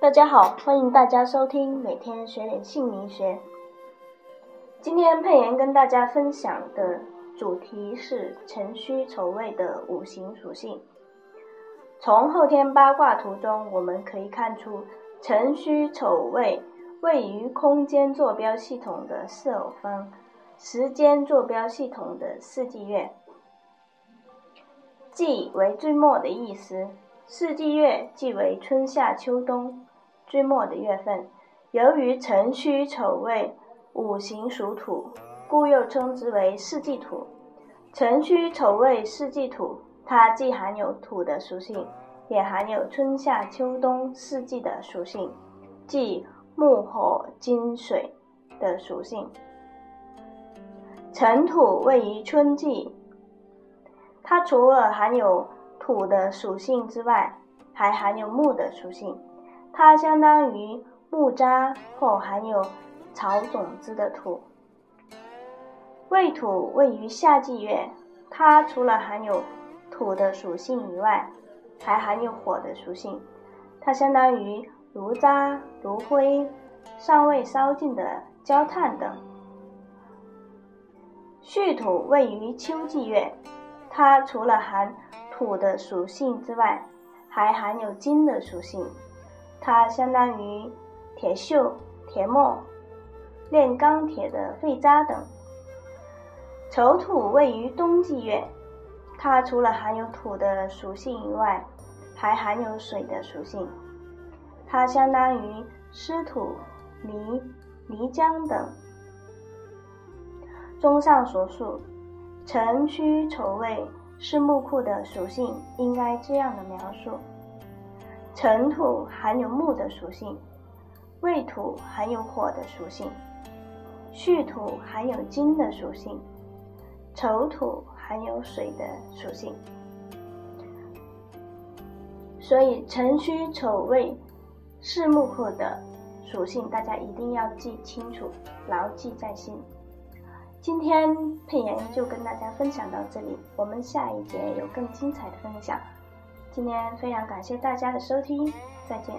大家好，欢迎大家收听每天学点姓名学。今天佩妍跟大家分享的主题是辰戌丑未的五行属性。从后天八卦图中，我们可以看出辰戌丑未位于空间坐标系统的四偶方，时间坐标系统的四季月。季为最末的意思，四季月即为春夏秋冬最末的月份。由于辰戌丑未五行属土，故又称之为四季土。辰戌丑未四季土，它既含有土的属性，也含有春夏秋冬四季的属性，即木火金水的属性。辰土位于春季。它除了含有土的属性之外，还含有木的属性。它相当于木渣或含有草种子的土。未土位于夏季月，它除了含有土的属性以外，还含有火的属性。它相当于炉渣、炉灰、尚未烧尽的焦炭等。戌土位于秋季月。它除了含土的属性之外，还含有金的属性。它相当于铁锈、铁末、炼钢铁的废渣等。丑土位于冬季月，它除了含有土的属性以外，还含有水的属性。它相当于湿土、泥、泥浆等。综上所述。辰戌丑未是木库的属性，应该这样的描述：辰土含有木的属性，未土含有火的属性，戌土含有金的属性，丑土含有水的属性。所以辰戌丑未是木库的属性，大家一定要记清楚，牢记在心。今天佩妍就跟大家分享到这里，我们下一节有更精彩的分享。今天非常感谢大家的收听，再见。